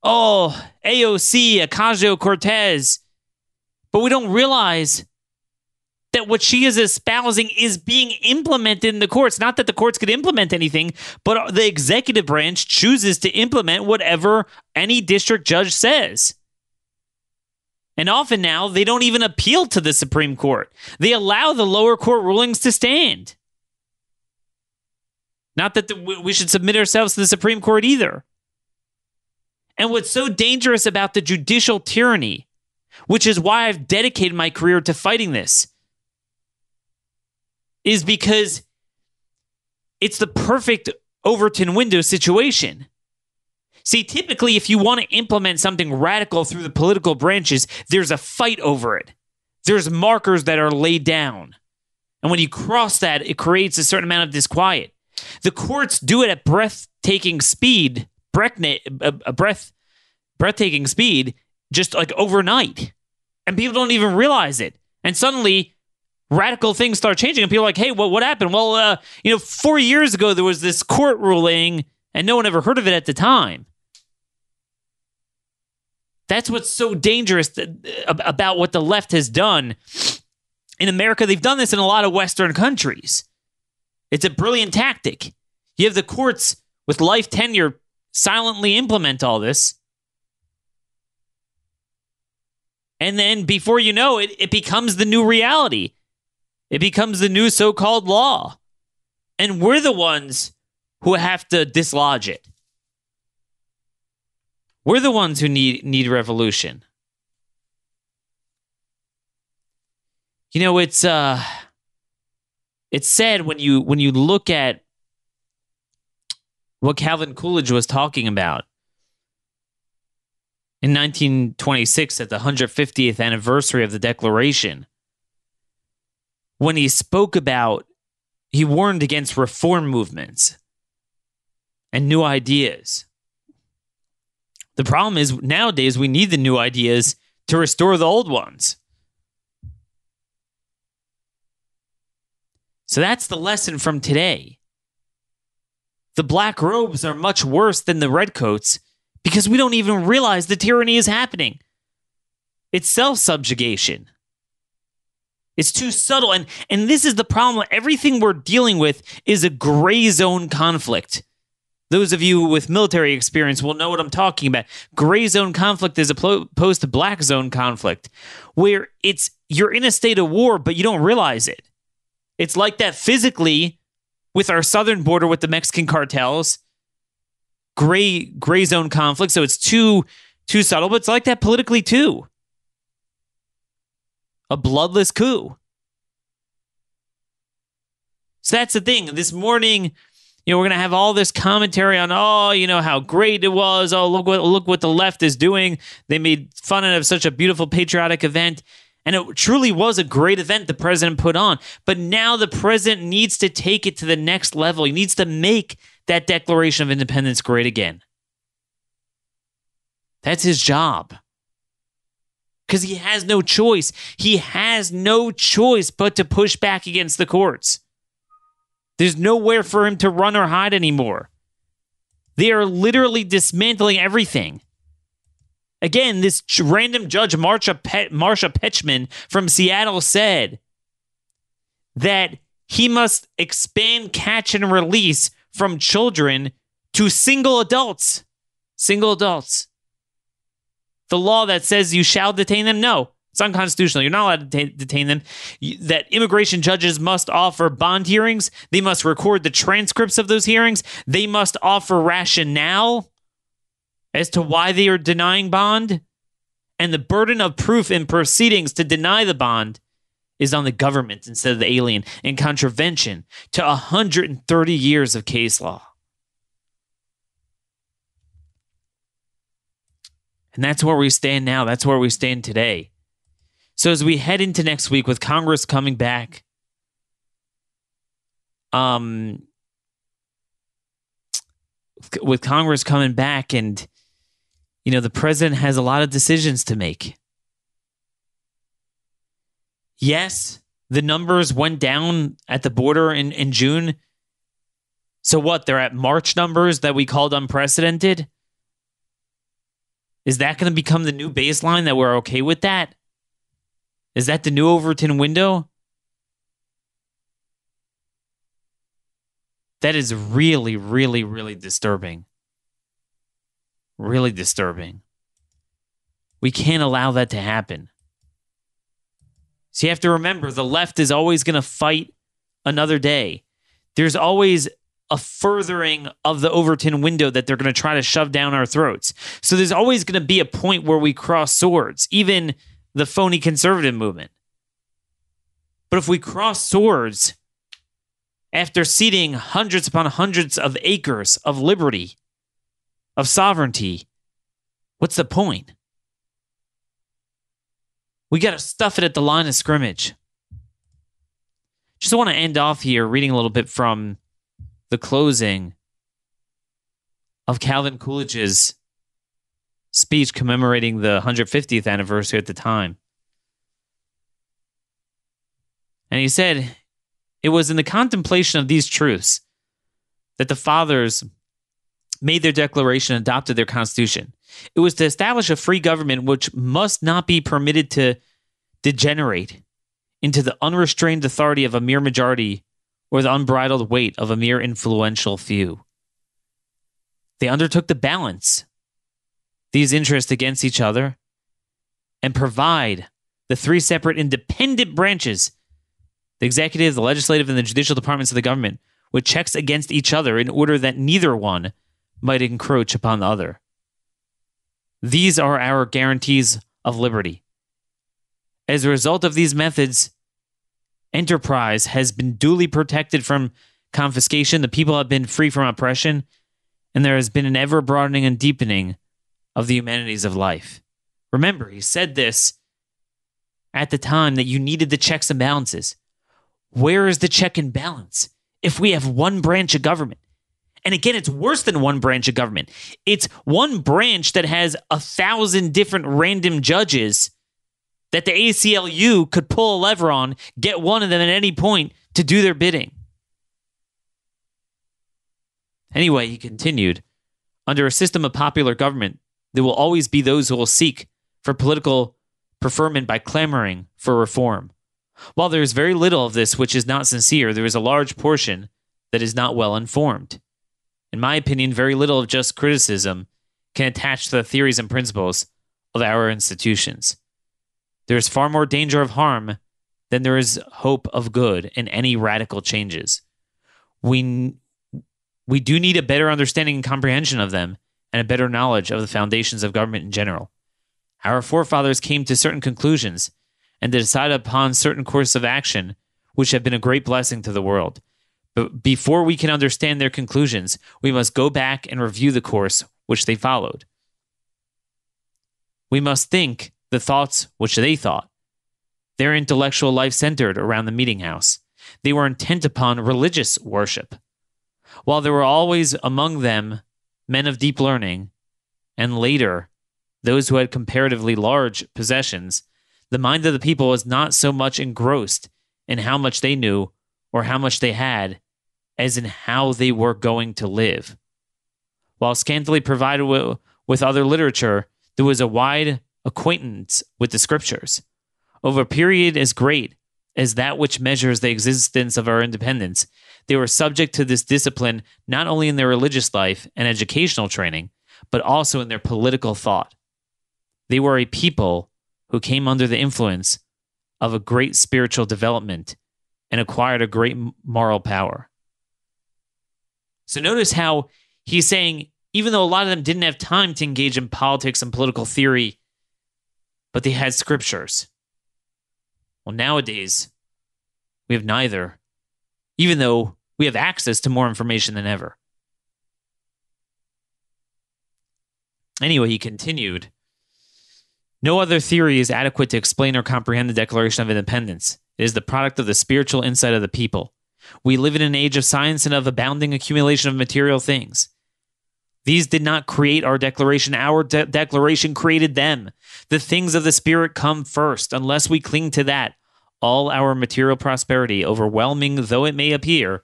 oh, AOC, Ocasio Cortez, but we don't realize that what she is espousing is being implemented in the courts. Not that the courts could implement anything, but the executive branch chooses to implement whatever any district judge says. And often now, they don't even appeal to the Supreme Court. They allow the lower court rulings to stand. Not that the, we should submit ourselves to the Supreme Court either. And what's so dangerous about the judicial tyranny, which is why I've dedicated my career to fighting this, is because it's the perfect Overton window situation. See, typically, if you want to implement something radical through the political branches, there's a fight over it. There's markers that are laid down. And when you cross that, it creates a certain amount of disquiet. The courts do it at breathtaking speed, a breath, breathtaking speed, just like overnight. And people don't even realize it. And suddenly, radical things start changing, and people are like, hey, what, what happened? Well, uh, you know, four years ago, there was this court ruling, and no one ever heard of it at the time. That's what's so dangerous about what the left has done. In America, they've done this in a lot of Western countries. It's a brilliant tactic. You have the courts with life tenure silently implement all this. And then before you know it, it becomes the new reality. It becomes the new so called law. And we're the ones who have to dislodge it. We're the ones who need need revolution. You know, it's uh it's sad when you when you look at what Calvin Coolidge was talking about in 1926 at the 150th anniversary of the Declaration when he spoke about he warned against reform movements and new ideas the problem is nowadays we need the new ideas to restore the old ones. So that's the lesson from today. The black robes are much worse than the redcoats because we don't even realize the tyranny is happening. It's self subjugation. It's too subtle. And, and this is the problem. Everything we're dealing with is a gray zone conflict. Those of you with military experience will know what I'm talking about. Gray zone conflict is opposed to black zone conflict, where it's you're in a state of war, but you don't realize it. It's like that physically with our southern border with the Mexican cartels. Gray gray zone conflict. So it's too too subtle, but it's like that politically too. A bloodless coup. So that's the thing. This morning, you know, we're to have all this commentary on, oh, you know, how great it was. Oh, look what look what the left is doing. They made fun of such a beautiful patriotic event. And it truly was a great event the president put on. But now the president needs to take it to the next level. He needs to make that Declaration of Independence great again. That's his job. Because he has no choice. He has no choice but to push back against the courts. There's nowhere for him to run or hide anymore. They are literally dismantling everything. Again, this random judge, Marsha, Pe- Marsha Pechman from Seattle, said that he must expand catch and release from children to single adults. Single adults. The law that says you shall detain them? No, it's unconstitutional. You're not allowed to detain them. That immigration judges must offer bond hearings. They must record the transcripts of those hearings. They must offer rationale as to why they are denying bond. And the burden of proof in proceedings to deny the bond is on the government instead of the alien in contravention to 130 years of case law. And that's where we stand now. That's where we stand today. So as we head into next week with Congress coming back, um, with Congress coming back, and you know the president has a lot of decisions to make. Yes, the numbers went down at the border in, in June. So what? They're at March numbers that we called unprecedented. Is that going to become the new baseline that we're okay with that? Is that the new Overton window? That is really, really, really disturbing. Really disturbing. We can't allow that to happen. So you have to remember the left is always going to fight another day. There's always a furthering of the Overton window that they're going to try to shove down our throats. So there's always going to be a point where we cross swords, even the phony conservative movement. But if we cross swords after ceding hundreds upon hundreds of acres of liberty, of sovereignty, what's the point? We got to stuff it at the line of scrimmage. Just want to end off here reading a little bit from the closing of Calvin Coolidge's speech commemorating the 150th anniversary at the time. And he said, It was in the contemplation of these truths that the fathers made their declaration adopted their constitution. It was to establish a free government which must not be permitted to degenerate into the unrestrained authority of a mere majority or the unbridled weight of a mere influential few. They undertook to balance these interests against each other and provide the three separate independent branches the executive, the legislative, and the judicial departments of the government with checks against each other in order that neither one might encroach upon the other. These are our guarantees of liberty. As a result of these methods, enterprise has been duly protected from confiscation, the people have been free from oppression, and there has been an ever broadening and deepening of the humanities of life. Remember, he said this at the time that you needed the checks and balances. Where is the check and balance if we have one branch of government? And again, it's worse than one branch of government. It's one branch that has a thousand different random judges that the ACLU could pull a lever on, get one of them at any point to do their bidding. Anyway, he continued under a system of popular government, there will always be those who will seek for political preferment by clamoring for reform. While there is very little of this which is not sincere, there is a large portion that is not well informed. In my opinion, very little of just criticism can attach to the theories and principles of our institutions. There is far more danger of harm than there is hope of good in any radical changes. We, we do need a better understanding and comprehension of them and a better knowledge of the foundations of government in general. Our forefathers came to certain conclusions and to decide upon certain courses of action which have been a great blessing to the world. But before we can understand their conclusions, we must go back and review the course which they followed. We must think the thoughts which they thought. Their intellectual life centered around the meeting house. They were intent upon religious worship. While there were always among them men of deep learning, and later, those who had comparatively large possessions, the mind of the people was not so much engrossed in how much they knew or how much they had as in how they were going to live. While scantily provided with, with other literature, there was a wide acquaintance with the scriptures. Over a period as great as that which measures the existence of our independence, they were subject to this discipline not only in their religious life and educational training, but also in their political thought. They were a people who came under the influence of a great spiritual development and acquired a great moral power. So notice how he's saying, even though a lot of them didn't have time to engage in politics and political theory, but they had scriptures. Well, nowadays, we have neither, even though we have access to more information than ever. Anyway, he continued No other theory is adequate to explain or comprehend the Declaration of Independence. It is the product of the spiritual insight of the people. We live in an age of science and of abounding accumulation of material things. These did not create our declaration. Our de- declaration created them. The things of the Spirit come first. Unless we cling to that, all our material prosperity, overwhelming though it may appear,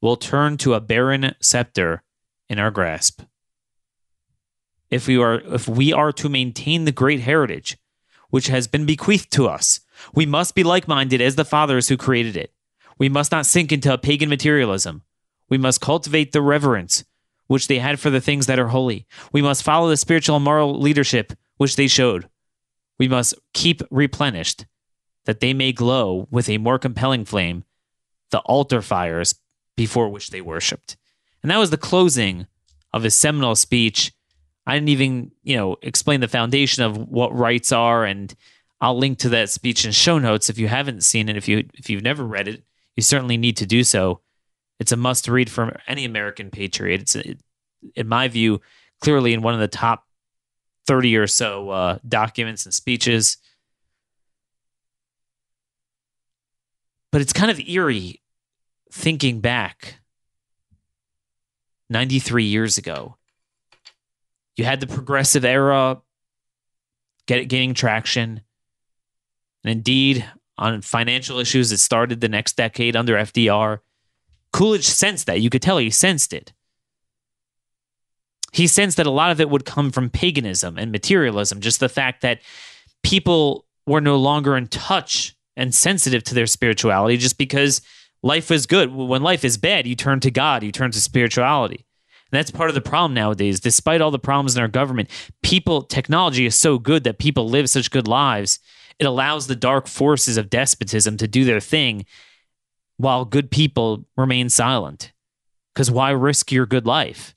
will turn to a barren scepter in our grasp. If we are if we are to maintain the great heritage which has been bequeathed to us, we must be like-minded as the fathers who created it. We must not sink into a pagan materialism. We must cultivate the reverence which they had for the things that are holy. We must follow the spiritual and moral leadership which they showed. We must keep replenished that they may glow with a more compelling flame the altar fires before which they worshiped. And that was the closing of his seminal speech. I didn't even, you know, explain the foundation of what rights are and I'll link to that speech in show notes if you haven't seen it if you if you've never read it, you certainly need to do so. It's a must read for any American patriot. It's in my view clearly in one of the top 30 or so uh, documents and speeches. But it's kind of eerie thinking back 93 years ago. You had the progressive era get, gaining traction. And indeed, on financial issues, it started the next decade under FDR. Coolidge sensed that. You could tell he sensed it. He sensed that a lot of it would come from paganism and materialism, just the fact that people were no longer in touch and sensitive to their spirituality just because life is good. When life is bad, you turn to God, you turn to spirituality. And that's part of the problem nowadays. Despite all the problems in our government, people, technology is so good that people live such good lives. It allows the dark forces of despotism to do their thing while good people remain silent. Because why risk your good life?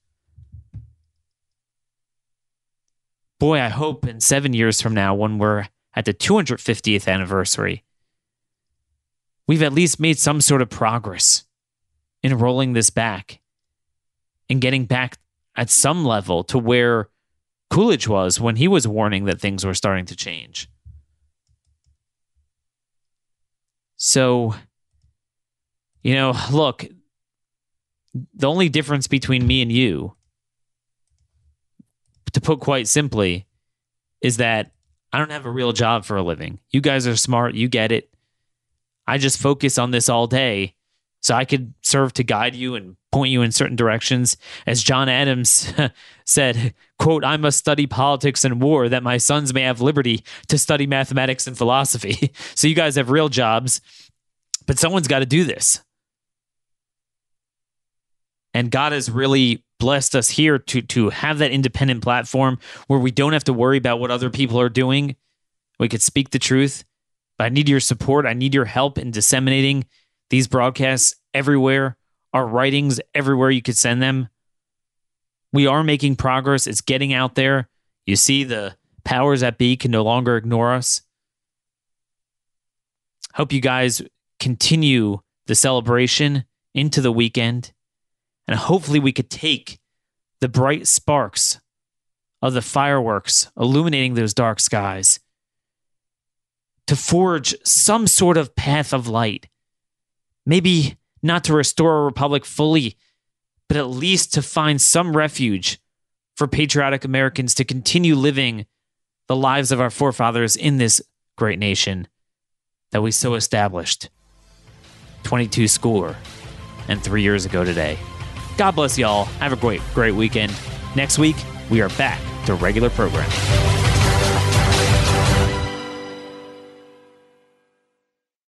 Boy, I hope in seven years from now, when we're at the 250th anniversary, we've at least made some sort of progress in rolling this back and getting back at some level to where Coolidge was when he was warning that things were starting to change. So, you know, look, the only difference between me and you, to put quite simply, is that I don't have a real job for a living. You guys are smart, you get it. I just focus on this all day so I could serve to guide you and point you in certain directions. As John Adams <laughs> said, quote, I must study politics and war that my sons may have liberty to study mathematics and philosophy. <laughs> so you guys have real jobs, but someone's got to do this. And God has really blessed us here to to have that independent platform where we don't have to worry about what other people are doing. We could speak the truth. But I need your support. I need your help in disseminating these broadcasts everywhere, our writings everywhere you could send them. We are making progress. It's getting out there. You see, the powers that be can no longer ignore us. Hope you guys continue the celebration into the weekend. And hopefully, we could take the bright sparks of the fireworks illuminating those dark skies to forge some sort of path of light. Maybe not to restore a republic fully, but at least to find some refuge for patriotic Americans to continue living the lives of our forefathers in this great nation that we so established 22 schooler and three years ago today. God bless y'all. Have a great, great weekend. Next week, we are back to regular programming.